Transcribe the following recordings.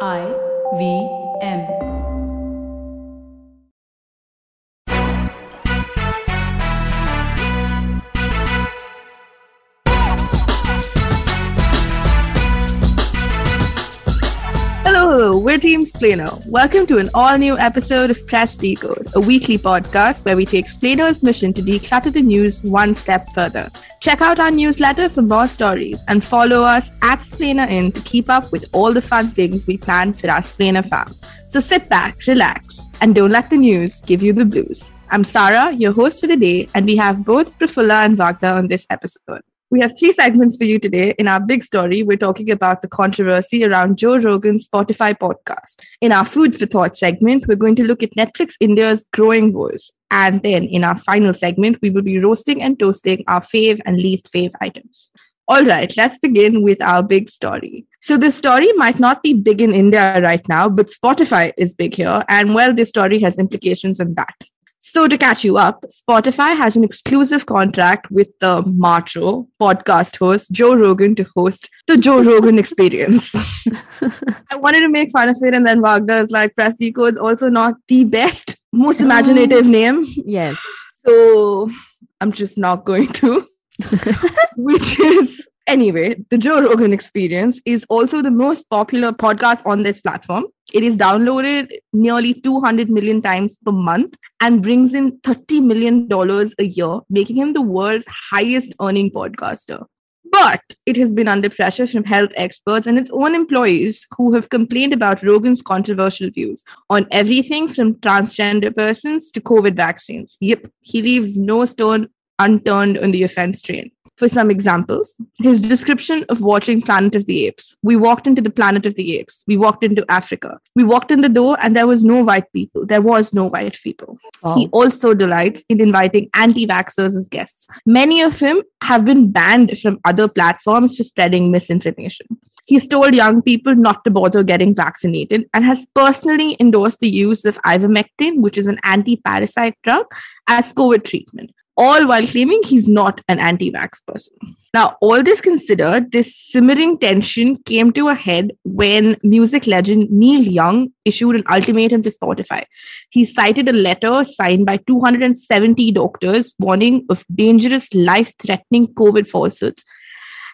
I V M. we're Team. Welcome to an all new episode of Press Decode, a weekly podcast where we take Splainer's mission to declutter the news one step further. Check out our newsletter for more stories and follow us at Splainer In to keep up with all the fun things we plan for our Splainer fam. So sit back, relax, and don't let the news give you the blues. I'm Sarah, your host for the day, and we have both Prafulla and Vagda on this episode. We have three segments for you today. In our big story, we're talking about the controversy around Joe Rogan's Spotify podcast. In our food for thought segment, we're going to look at Netflix India's growing woes. And then in our final segment, we will be roasting and toasting our fave and least fave items. All right, let's begin with our big story. So, this story might not be big in India right now, but Spotify is big here. And well, this story has implications on that. So, to catch you up, Spotify has an exclusive contract with the macho podcast host Joe Rogan to host the Joe Rogan Experience. I wanted to make fun of it, and then Vagda is like, Press Decode is also not the best, most oh. imaginative name. Yes. So, I'm just not going to. Which is, anyway, the Joe Rogan Experience is also the most popular podcast on this platform. It is downloaded nearly 200 million times per month and brings in $30 million a year, making him the world's highest earning podcaster. But it has been under pressure from health experts and its own employees who have complained about Rogan's controversial views on everything from transgender persons to COVID vaccines. Yep, he leaves no stone unturned on the offense train. For some examples, his description of watching Planet of the Apes. We walked into the Planet of the Apes. We walked into Africa. We walked in the door and there was no white people. There was no white people. He also delights in inviting anti vaxxers as guests. Many of them have been banned from other platforms for spreading misinformation. He's told young people not to bother getting vaccinated and has personally endorsed the use of ivermectin, which is an anti parasite drug, as COVID treatment, all while claiming he's not an anti vax person. Now, all this considered, this simmering tension came to a head when music legend Neil Young issued an ultimatum to Spotify. He cited a letter signed by 270 doctors warning of dangerous, life threatening COVID falsehoods,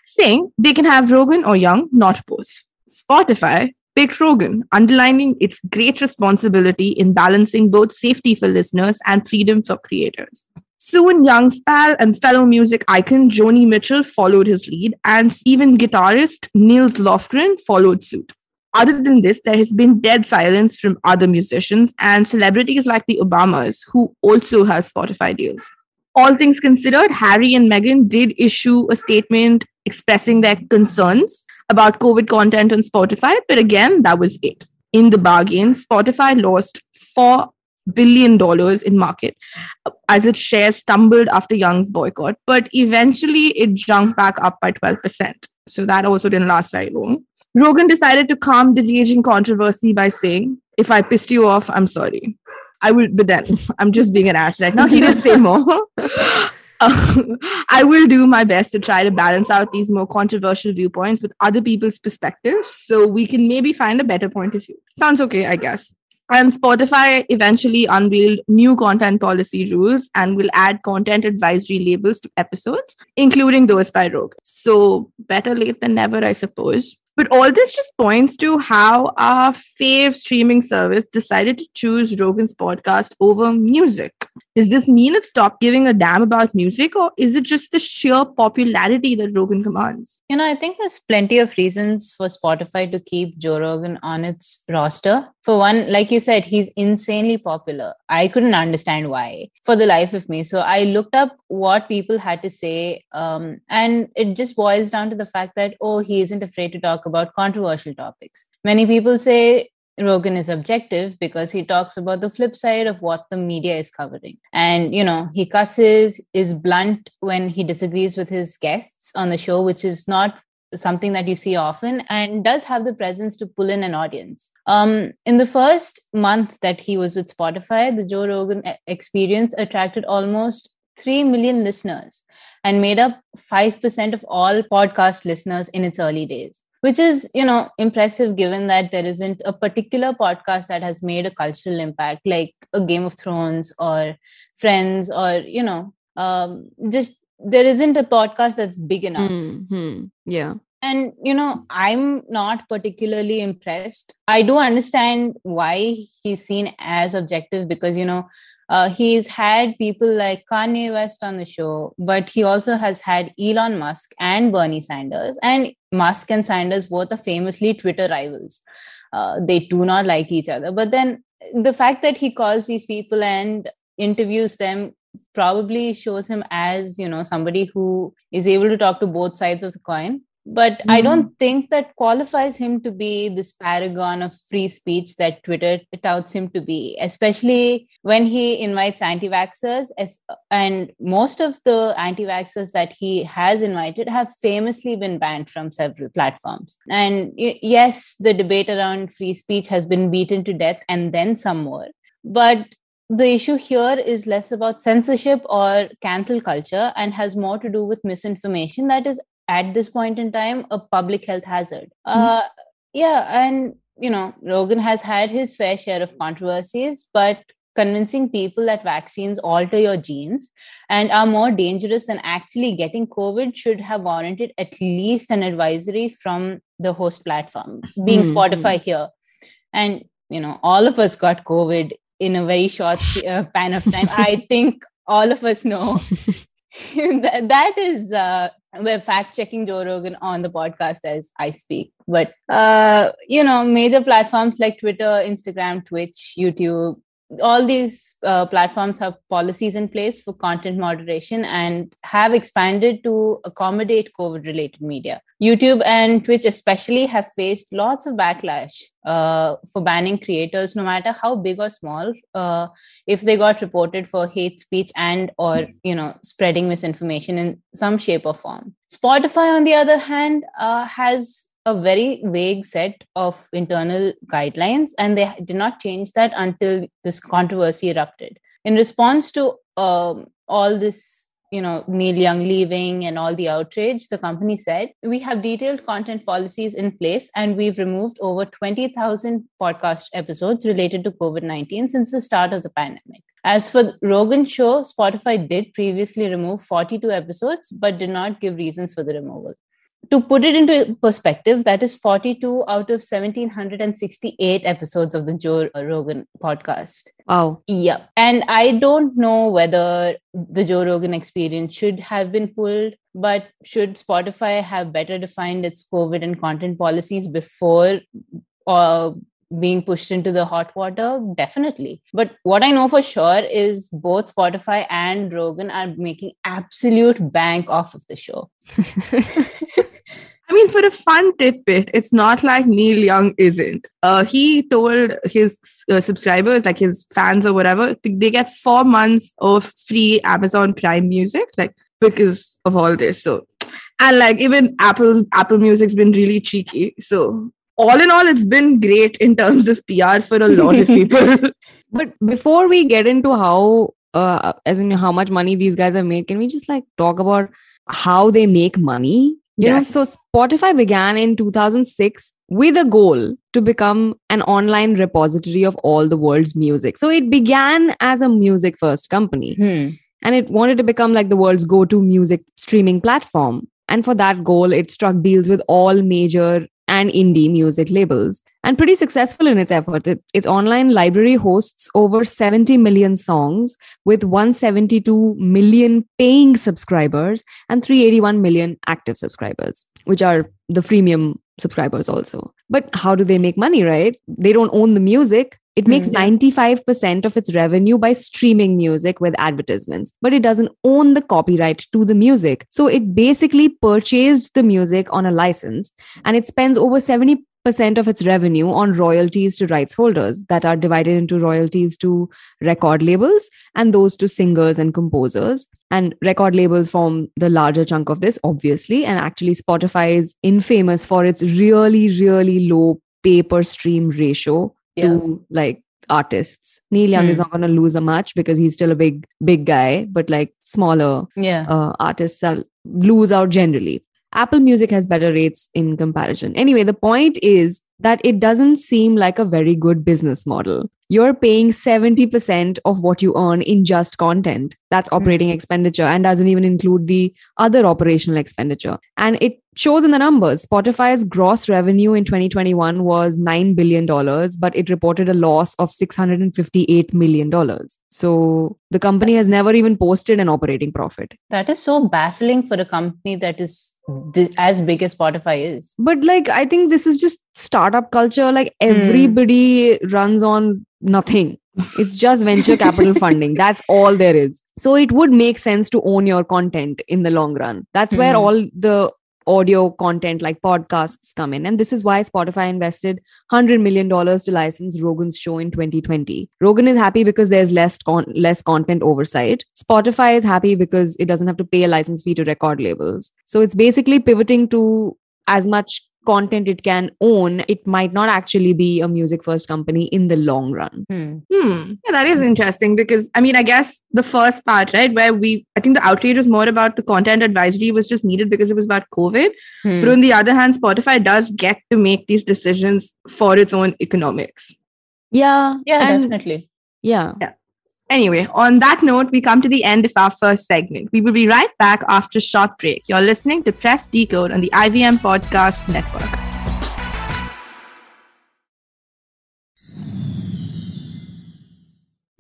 saying they can have Rogan or Young, not both. Spotify picked Rogan, underlining its great responsibility in balancing both safety for listeners and freedom for creators. Soon, young pal and fellow music icon Joni Mitchell followed his lead, and even guitarist Nils Lofgren followed suit. Other than this, there has been dead silence from other musicians and celebrities like the Obamas, who also have Spotify deals. All things considered, Harry and Meghan did issue a statement expressing their concerns about COVID content on Spotify, but again, that was it. In the bargain, Spotify lost $4 billion dollars in market as its shares stumbled after Young's boycott, but eventually it jumped back up by 12%. So that also didn't last very long. Rogan decided to calm the raging controversy by saying, If I pissed you off, I'm sorry. I will, but then I'm just being an ass right now. He didn't say more. Uh, I will do my best to try to balance out these more controversial viewpoints with other people's perspectives so we can maybe find a better point of view. Sounds okay, I guess. And Spotify eventually unveiled new content policy rules and will add content advisory labels to episodes, including those by Rogue. So, better late than never, I suppose. But all this just points to how our fave streaming service decided to choose Rogan's podcast over music. Does this mean it stopped giving a damn about music, or is it just the sheer popularity that Rogan commands? You know, I think there's plenty of reasons for Spotify to keep Joe Rogan on its roster. For one, like you said, he's insanely popular. I couldn't understand why for the life of me. So I looked up what people had to say, um, and it just boils down to the fact that, oh, he isn't afraid to talk about controversial topics. Many people say Rogan is objective because he talks about the flip side of what the media is covering. And, you know, he cusses, is blunt when he disagrees with his guests on the show, which is not something that you see often and does have the presence to pull in an audience. Um, in the first month that he was with Spotify, the Joe Rogan experience attracted almost 3 million listeners and made up 5% of all podcast listeners in its early days. Which is you know impressive given that there isn't a particular podcast that has made a cultural impact like a game of thrones or friends or you know um, just there isn't a podcast that's big enough hmm Yeah. and you know i'm not particularly impressed i do understand why he's seen as objective because you know uh, he's had people like kanye west on the show but he also has had elon musk and bernie sanders and musk and sanders both are famously twitter rivals. Uh, they do not like each other. But then the fact that he calls these people and interviews them probably shows him as you know somebody who is able to talk to both sides of the coin but i mm-hmm. don't think that qualifies him to be this paragon of free speech that twitter touts him to be especially when he invites anti-vaxxers as, and most of the anti-vaxxers that he has invited have famously been banned from several platforms. And yes the debate around free speech has been beaten to death and then some more. But the issue here is less about censorship or cancel culture and has more to do with misinformation that is at this point in time a public health hazard. Uh, yeah and you know rogan has had his fair share of controversies but convincing people that vaccines alter your genes and are more dangerous than actually getting covid should have warranted at least an advisory from the host platform being Hmm, spotify here. And you know all of us got covid in a very short uh, span of time. I think all of us know. That, that is uh, we're fact checking Joe Rogan on the podcast as I speak. But uh, you know, major platforms like Twitter, Instagram, Twitch, YouTube, all these uh, platforms have policies in place for content moderation and have expanded to accommodate COVID related media. YouTube and Twitch, especially, have faced lots of backlash uh, for banning creators, no matter how big or small, uh, if they got reported for hate speech and or you know spreading misinformation in some shape or form. Spotify, on the other hand, uh, has a very vague set of internal guidelines, and they did not change that until this controversy erupted. In response to um, all this, you know, Neil Young leaving and all the outrage, the company said, We have detailed content policies in place, and we've removed over 20,000 podcast episodes related to COVID 19 since the start of the pandemic. As for Rogan show, Spotify did previously remove 42 episodes, but did not give reasons for the removal to put it into perspective, that is 42 out of 1768 episodes of the Joe Rogan podcast. Wow. Yeah. And I don't know whether the Joe Rogan experience should have been pulled, but should Spotify have better defined its COVID and content policies before uh, being pushed into the hot water? Definitely. But what I know for sure is both Spotify and Rogan are making absolute bank off of the show. I mean, for a fun tidbit, it's not like Neil Young isn't. Uh, he told his uh, subscribers, like his fans or whatever, they get four months of free Amazon Prime Music, like because of all this. So, and like even Apple's Apple Music's been really cheeky. So, all in all, it's been great in terms of PR for a lot of people. But before we get into how, uh, as in how much money these guys have made, can we just like talk about how they make money? You Yes. know, so Spotify began in 2006 with a goal to become an online repository of all the world's music. So it began as a music first company and it wanted to become like the world's go to music streaming platform. And for that goal, it struck deals with all major and indie music labels and pretty successful in its efforts. It, its online library hosts over 70 million songs with 172 million paying subscribers and 381 million active subscribers, which are the freemium subscribers also. But how do they make money, right? They don't own the music. It makes Mm, yeah. 95% of its revenue by streaming music with advertisements, but it doesn't own the copyright to the music. So it basically purchased the music on a license and it spends over 70% of its revenue on royalties to rights holders that are divided into royalties to record labels and those to singers and composers. And record labels form the larger chunk of this, obviously. And actually, Spotify is infamous for its really, really low pay per stream ratio Yeah. to like artists. Neil Young is Hmm. not going to lose a match because he's still a big, big guy, but like smaller Yeah. uh, artists are, lose out generally. Apple Music has better rates in comparison. Anyway, the point is that it doesn't seem like a very good business model. You're paying 70% of what you earn in just content. That's operating Mhm. expenditure and doesn't even include the other operational expenditure. And it shows in the numbers. Spotify's gross revenue in 2021 was $9 billion, but it reported a loss of $658 million. So the company has never even posted an operating profit. That is so baffling for a company that is as big as Spotify is. But like, I think this is just startup culture. Like, everybody runs on nothing. It's just venture capital funding. That's all there is. So it would make sense to own your content in the long run. That's where Hmm. all the audio content like podcasts come in. And this is why Spotify invested $100 million to license Rogan's show in 2020. Rogan is happy because there's less con- less content oversight. Spotify is happy because it doesn't have to pay a license fee to record labels. So it's basically pivoting to as much content it can own. It might not actually be a music first company in the long run. Hmm. Hmm. Yeah, that is interesting because I mean, I guess the first part, right, where we, I think the outrage was more about the content advisory was just needed because it was about COVID. Hmm. But on the other hand, Spotify does get to make these decisions for its own economics. Yeah. Yeah, and- definitely. Yeah. Anyway, on that note, we come to the end of our first segment. We will be right back after a short break. You're listening to Press Decode on the IVM Podcast Network.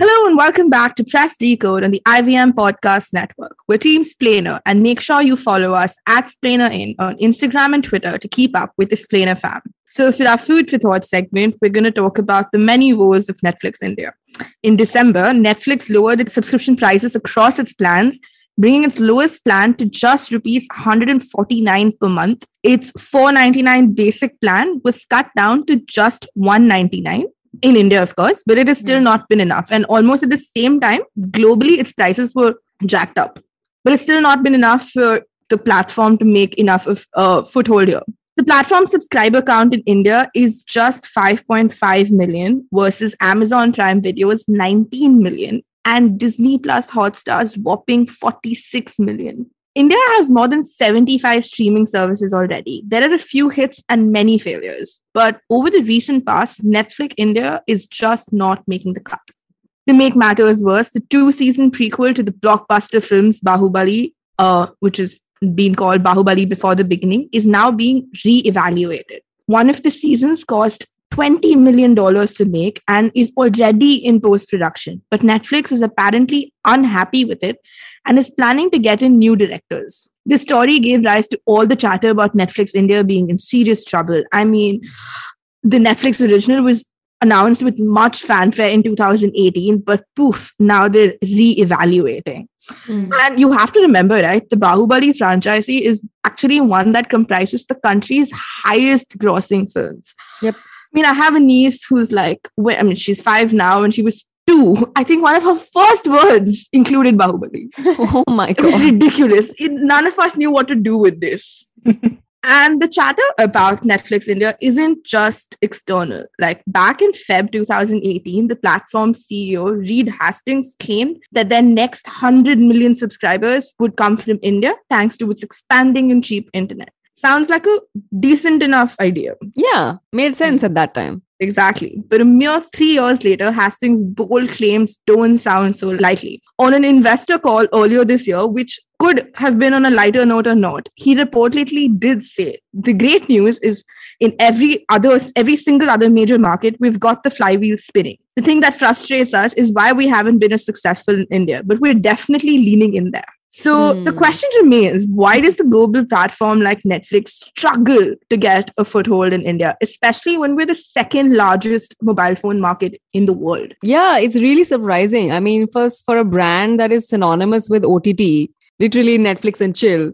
Hello and welcome back to Press Decode on the IVM Podcast Network. We're Team Splainer and make sure you follow us at Splainer In on Instagram and Twitter to keep up with the Splainer fam. So for our Food for Thought segment, we're going to talk about the many woes of Netflix in India. In December, Netflix lowered its subscription prices across its plans, bringing its lowest plan to just rupees 149 per month. Its 499 basic plan was cut down to just 199 in India, of course, but it has still Hmm. not been enough. And almost at the same time, globally, its prices were jacked up, but it's still not been enough for the platform to make enough of a foothold here. The platform subscriber count in India is just 5.5 million versus Amazon Prime Video's 19 million and Disney Plus Hotstar's whopping 46 million. India has more than 75 streaming services already. There are a few hits and many failures. But over the recent past, Netflix India is just not making the cut. To make matters worse, the two season prequel to the blockbuster films Bahubali, uh, which is been called Bahubali Before the Beginning, is now being re-evaluated. One of the seasons cost $20 million to make and is already in post-production. But Netflix is apparently unhappy with it and is planning to get in new directors. This story gave rise to all the chatter about Netflix India being in serious trouble. I mean, the Netflix original was announced with much fanfare in 2018, but poof, now they're re-evaluating. Hmm. And you have to remember, right? The Bahubali franchise is actually one that comprises the country's highest grossing films. Yep. I mean, I have a niece who's like, wait, I mean, she's five now and she was two. I think one of her first words included Bahubali. Oh my god! It was ridiculous. It- none of us knew what to do with this. and the chatter about Netflix India isn't just external. Like back in Feb 2018, the platform's CEO, Reed Hastings, claimed that their next 100 million subscribers would come from India thanks to its expanding and cheap internet. Sounds like a decent enough idea. Yeah. Made sense at that time. Exactly. But a mere three years later, Hastings' bold claims don't sound so likely. On an investor call earlier this year, which could have been on a lighter note or not, he reportedly did say the great news is in every other every single other major market, we've got the flywheel spinning. The thing that frustrates us is why we haven't been as successful in India, but we're definitely leaning in there. So the Hmm. question remains why does the global platform like Netflix struggle to get a foothold in India, especially when we're the second largest mobile phone market in the world? Yeah, it's really surprising. I mean, first for a brand that is synonymous with OTT, literally Netflix and chill.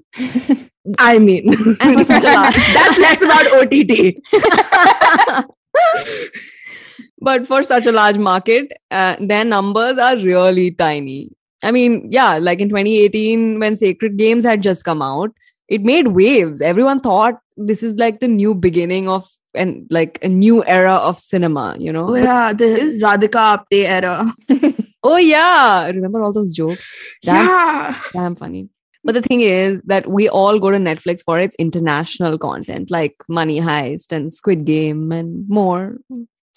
I mean, And for such a large- that's less about OTT. but for such a large market, uh, their numbers are really tiny. I mean, yeah, like in 2018, when Sacred Games had just come out, it made waves. Everyone thought this is like the new beginning of and like a new era of cinema, you know? Oh, yeah, the Radhika Apte era. Oh, yeah. Remember all those jokes? Damn, Yeah. damn funny. But the thing is that we all go to Netflix for its international content like Money Heist and Squid Game and more.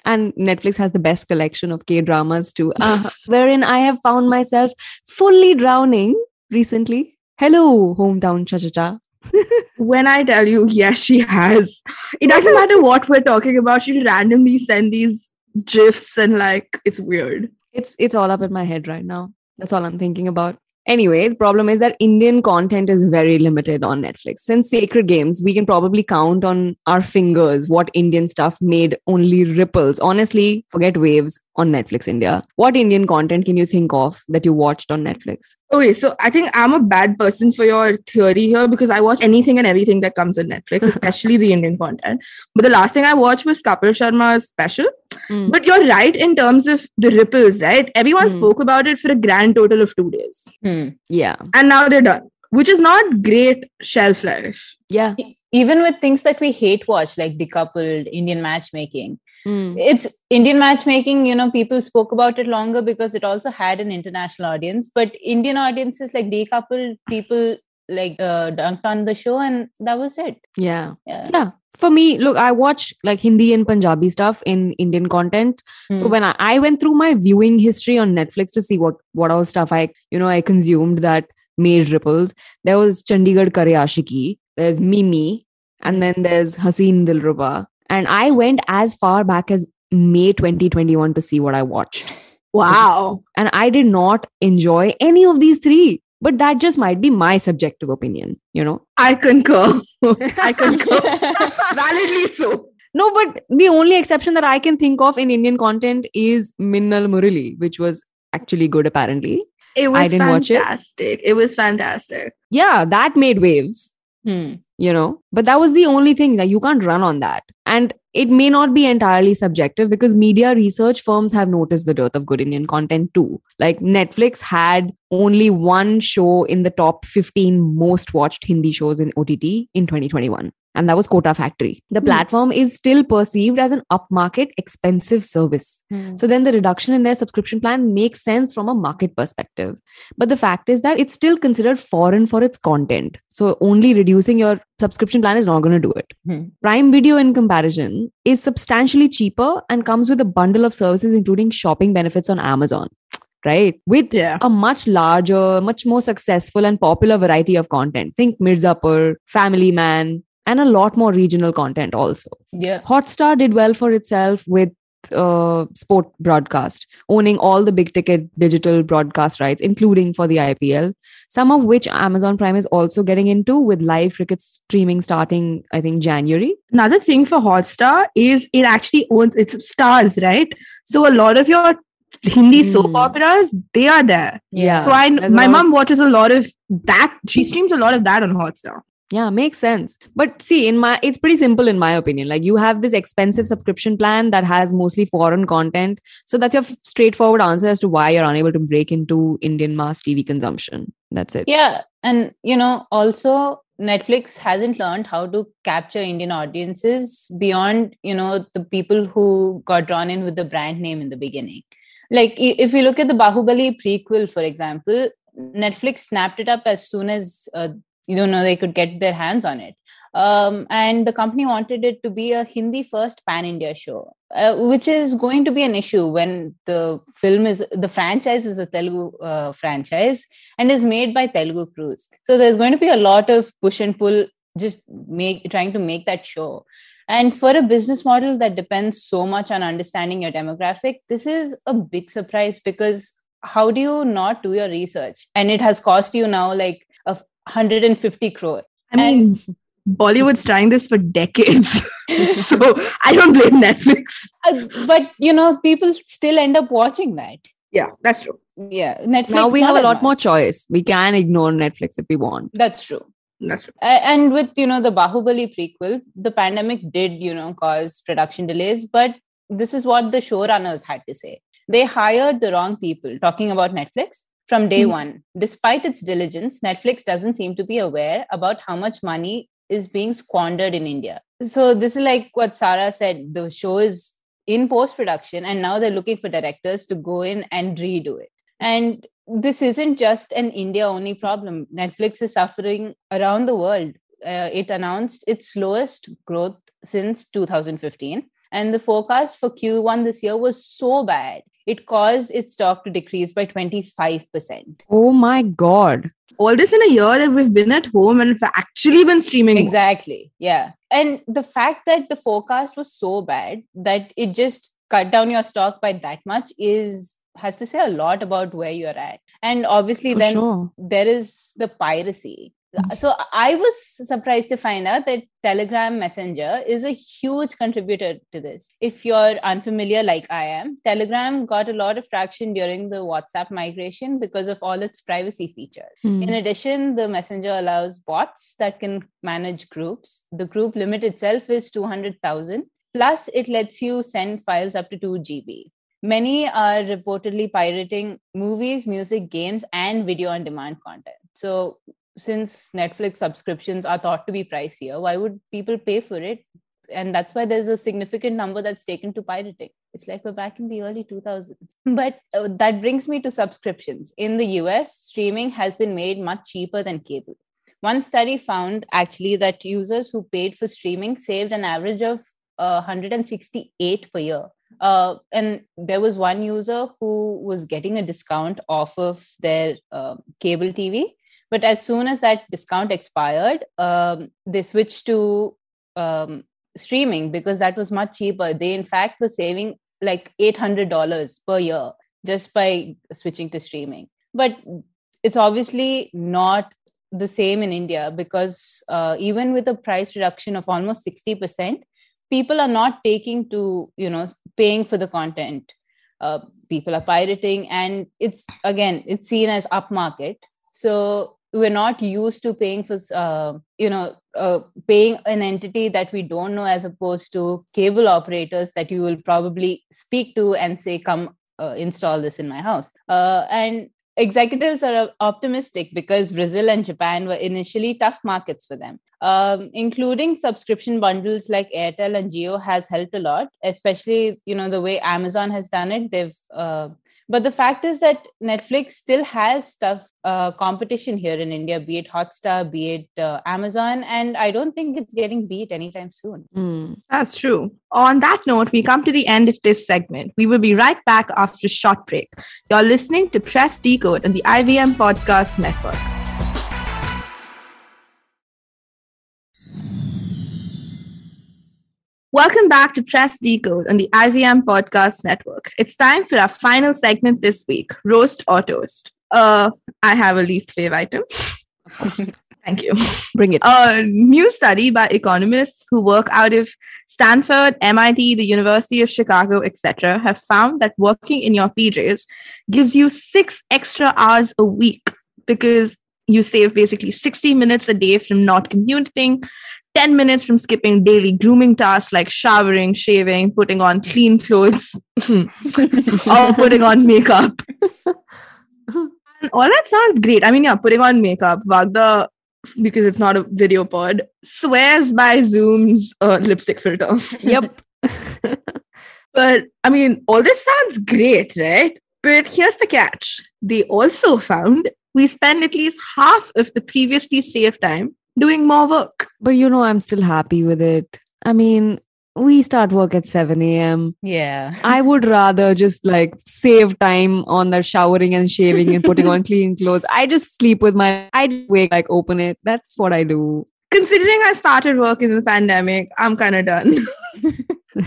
And Netflix has the best collection of K dramas too, uh, wherein I have found myself fully drowning recently. Hello, hometown cha cha cha. when I tell you, yes, she has. It doesn't matter what we're talking about. She randomly send these gifs and like it's weird. It's it's all up in my head right now. That's all I'm thinking about. Anyway, the problem is that Indian content is very limited on Netflix. Since Sacred Games, we can probably count on our fingers what Indian stuff made only ripples. Honestly, forget waves on Netflix India. What Indian content can you think of that you watched on Netflix? Okay, so I think I'm a bad person for your theory here because I watch anything and everything that comes on Netflix, especially the Indian content. But the last thing I watched was Kapil Sharma's special. Mm. But you're right in terms of the ripples, right? Everyone mm. spoke about it for a grand total of two days. Mm. Yeah. And now they're done, which is not great shelf life. Yeah. Even with things that we hate watch, like decoupled Indian matchmaking, Mm. It's Indian matchmaking, you know, people spoke about it longer because it also had an international audience. But Indian audiences, like decoupled people, like uh, dunked on the show, and that was it. Yeah. yeah. Yeah. For me, look, I watch like Hindi and Punjabi stuff in Indian content. Mm. So hmm. when I, I went through my viewing history on Netflix to see what what all stuff I, you know, I consumed that made ripples, there was Chandigarh Kare Aashiqui, there's Mimi, and then there's Haseen Dilruba, and I went as far back as May 2021 to see what I watched. Wow. And I did not enjoy any of these three. But that just might be my subjective opinion, you know? I concur. I concur. Validly so. No, but the only exception that I can think of in Indian content is Minnal Murali, which was actually good apparently. It was I didn't fantastic. Watch it. it was fantastic. Yeah, that made waves. Hmm you know? But that was the only thing that you can't run on that. And it may not be entirely subjective because media research firms have noticed the dearth of good indian content too. Like netflix had only one show in the top 15 most watched hindi shows in ott in 2021 and that was Kota Factory. The mm. platform is still perceived as an upmarket, expensive service. Mm. So then the reduction in their subscription plan makes sense from a market perspective. But the fact is that it's still considered foreign for its content. So only reducing your subscription plan is not going to do it. Mm. Prime Video, in comparison, is substantially cheaper and comes with a bundle of services, including shopping benefits on Amazon right? With yeah. a much larger, much more successful and popular variety of content. Think Mirzapur, Family Man, and a lot more regional content also. Yeah. Hotstar did well for itself with uh, sport broadcast, owning all the big ticket digital broadcast rights, including for the IPL, some of which Amazon Prime is also getting into with live cricket streaming starting, I think, January. Another thing for Hotstar is it actually owns its stars, right? So a lot of your Hindi mm. soap operas, they are there. Yeah. So I, my mom watches a lot of that. She streams a lot of that on Hotstar. Yeah, makes sense. But see, in my it's pretty simple in my opinion. Like you have this expensive subscription plan that has mostly foreign content. So that's your straightforward answer as to why you're unable to break into Indian mass TV consumption. That's it. Yeah, and you know, also Netflix hasn't learned how to capture Indian audiences beyond, you know, the people who got drawn in with the brand name in the beginning. Like if you look at the Bahubali prequel, for example, Netflix snapped it up as soon as uh, you don't know they could get their hands on it. Um, and the company wanted it to be a hindi first pan india show uh, which is going to be an issue when the film is the franchise is a telugu uh, franchise and is made by telugu crews. So there's going to be a lot of push and pull just make trying to make that show. And for a business model that depends so much on understanding your demographic this is a big surprise because how do you not do your research? And it has cost you now like 150 crore. I mean, and, Bollywood's trying this for decades. so I don't blame Netflix. Uh, but you know, people still end up watching that. Yeah, that's true. Yeah, Netflix. Now we have a lot much. more choice. We can ignore Netflix if we want. That's true. That's true. Uh, and with you know the Bahubali prequel, the pandemic did you know cause production delays, but this is what the showrunners had to say. They hired the wrong people. Talking about Netflix, from day mm-hmm. one. Despite its diligence, Netflix doesn't seem to be aware about how much money is being squandered in India. So, this is like what Sarah said the show is in post production, and now they're looking for directors to go in and redo it. And this isn't just an India only problem. Netflix is suffering around the world. Uh, it announced its slowest growth since 2015. And the forecast for Q1 this year was so bad, it caused its stock to decrease by 25%. Oh my God. All this in a year that we've been at home and actually been streaming. Exactly. Yeah. And the fact that the forecast was so bad that it just cut down your stock by that much is has to say a lot about where you're at. And obviously, For then sure. there is the piracy. So I was surprised to find out that Telegram Messenger is a huge contributor to this. If you're unfamiliar like I am, Telegram got a lot of traction during the WhatsApp migration because of all its privacy features. Hmm. In addition, the Messenger allows bots that can manage groups. The group limit itself is 200,000. Plus, it lets you send files up to 2 GB. Many are reportedly pirating movies, music, games, and video on demand content. So, since Netflix subscriptions are thought to be pricier, why would people pay for it? And that's why there's a significant number that's taken to pirating. It's like we're back in the early 2000s. But uh, that brings me to subscriptions. In the US, streaming has been made much cheaper than cable. One study found actually that users who paid for streaming saved an average of uh, 168 per year. Uh, and there was one user who was getting a discount off of their uh, cable TV. But as soon as that discount expired, um, they switched to um, streaming because that was much cheaper. They, in fact, were saving like $800 per year just by switching to streaming. But it's obviously not the same in India because uh, even with a price reduction of almost 60%, people are not taking to, you know, paying for the content. Uh, people are pirating and it's again, it's seen as upmarket. So we're not used to paying for, uh, you know, uh, paying an entity that we don't know as opposed to cable operators that you will probably speak to and say, come uh, install this in my house. Uh, and executives are optimistic because Brazil and Japan were initially tough markets for them. Um, including subscription bundles like Airtel and Jio has helped a lot, especially you know the way Amazon has done it. They've uh, but the fact is that Netflix still has tough uh, competition here in India, be it Hotstar, be it uh, Amazon, and I don't think it's getting beat anytime soon. Hmm. That's true. On that note, we come to the end of this segment. We will be right back after a short break. You're listening to Press Decode on the IVM Podcast Network. Welcome back to Press Decode on the IVM Podcast Network. It's time for our final segment this week Roast or Toast. Uh, I have a least favorite item. Of course. Thank you. Bring it. A new study by economists who work out of Stanford, MIT, the University of Chicago, etc., have found that working in your PJs gives you six extra hours a week because you save basically 60 minutes a day from not commuting, 10 minutes from skipping daily grooming tasks like showering, shaving, putting on clean clothes, or putting on makeup. And all that sounds great. I mean, yeah, putting on makeup. Vagda, because it's not a video pod, swears by Zoom's uh, lipstick filter. yep. But I mean, all this sounds great, right? But here's the catch. They also found we spend at least half of the previously saved time doing more work. But you know, I'm still happy with it. I mean, we start work at 7 a.m. Yeah. I would rather just like save time on the showering and shaving and putting on clean clothes. I just sleep with my, I just wake, like open it. That's what I do. Considering I started work in the pandemic, I'm kind of done.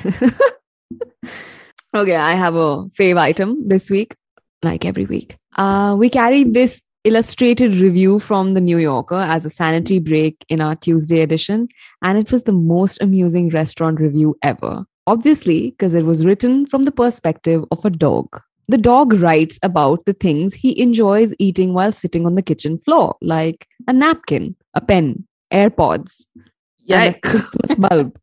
okay, I have a fave item this week, like every week. Uh, we carry this illustrated review from the New Yorker as a sanitary break in our Tuesday edition, and it was the most amusing restaurant review ever. Obviously, because it was written from the perspective of a dog. The dog writes about the things he enjoys eating while sitting on the kitchen floor, like a napkin, a pen, AirPods, and a Christmas bulb.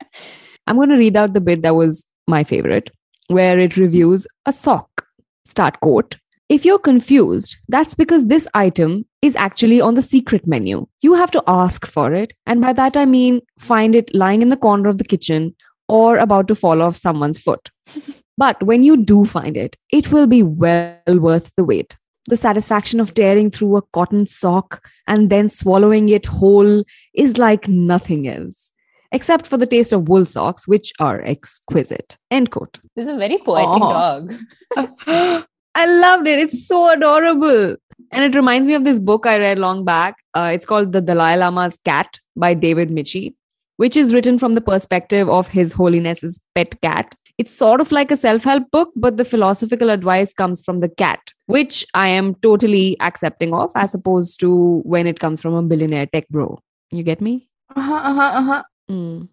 I'm going to read out the bit that was my favorite, where it reviews a sock. Start quote. If you're confused, that's because this item is actually on the secret menu. You have to ask for it. And by that, I mean find it lying in the corner of the kitchen or about to fall off someone's foot. but when you do find it, it will be well worth the wait. the satisfaction of tearing through a cotton sock and then swallowing it whole is like nothing else except for the taste of wool socks, which are exquisite. End quote. This is a very poetic dog. I loved it. It's so adorable. And it reminds me of this book I read long back. Uh, it's called The Dalai Lama's Cat by David Michie, which is written from the perspective of His Holiness's pet cat. It's sort of like a self help book, but the philosophical advice comes from the cat, which I am totally accepting of, as opposed to when it comes from a billionaire tech bro. You get me? Uh huh. Uh huh. Uh-huh. Mm.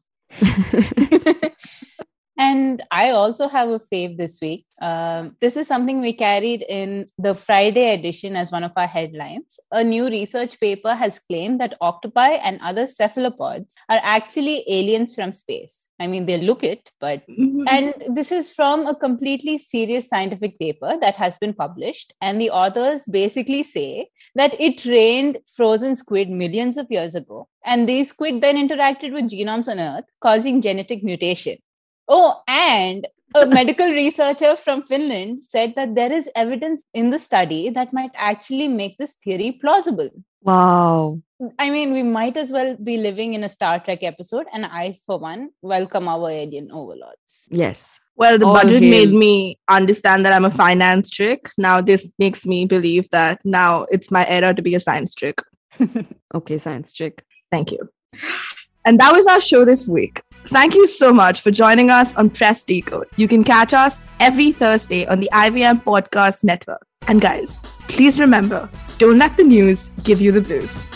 and I also have a fave this week. Um, this is something we carried in the Friday edition as one of our headlines. A new research paper has claimed that octopi and other cephalopods are actually aliens from space. I mean, they look it, but. Mm-hmm. And this is from a completely serious scientific paper that has been published. And the authors basically say that it rained frozen squid millions of years ago. And these squid then interacted with genomes on Earth, causing genetic mutation. Oh, and a medical researcher from Finland said that there is evidence in the study that might actually make this theory plausible. Wow. I mean, we might as well be living in a Star Trek episode, and I, for one, welcome our alien overlords. Yes. Well, the All budget hail. made me understand that I'm a finance trick. Now, this makes me believe that now it's my era to be a science trick. okay, science trick. Thank you. And that was our show this week. Thank you so much for joining us on Press Decode. You can catch us every Thursday on the IVM Podcast Network. And guys, please remember don't let the news give you the blues.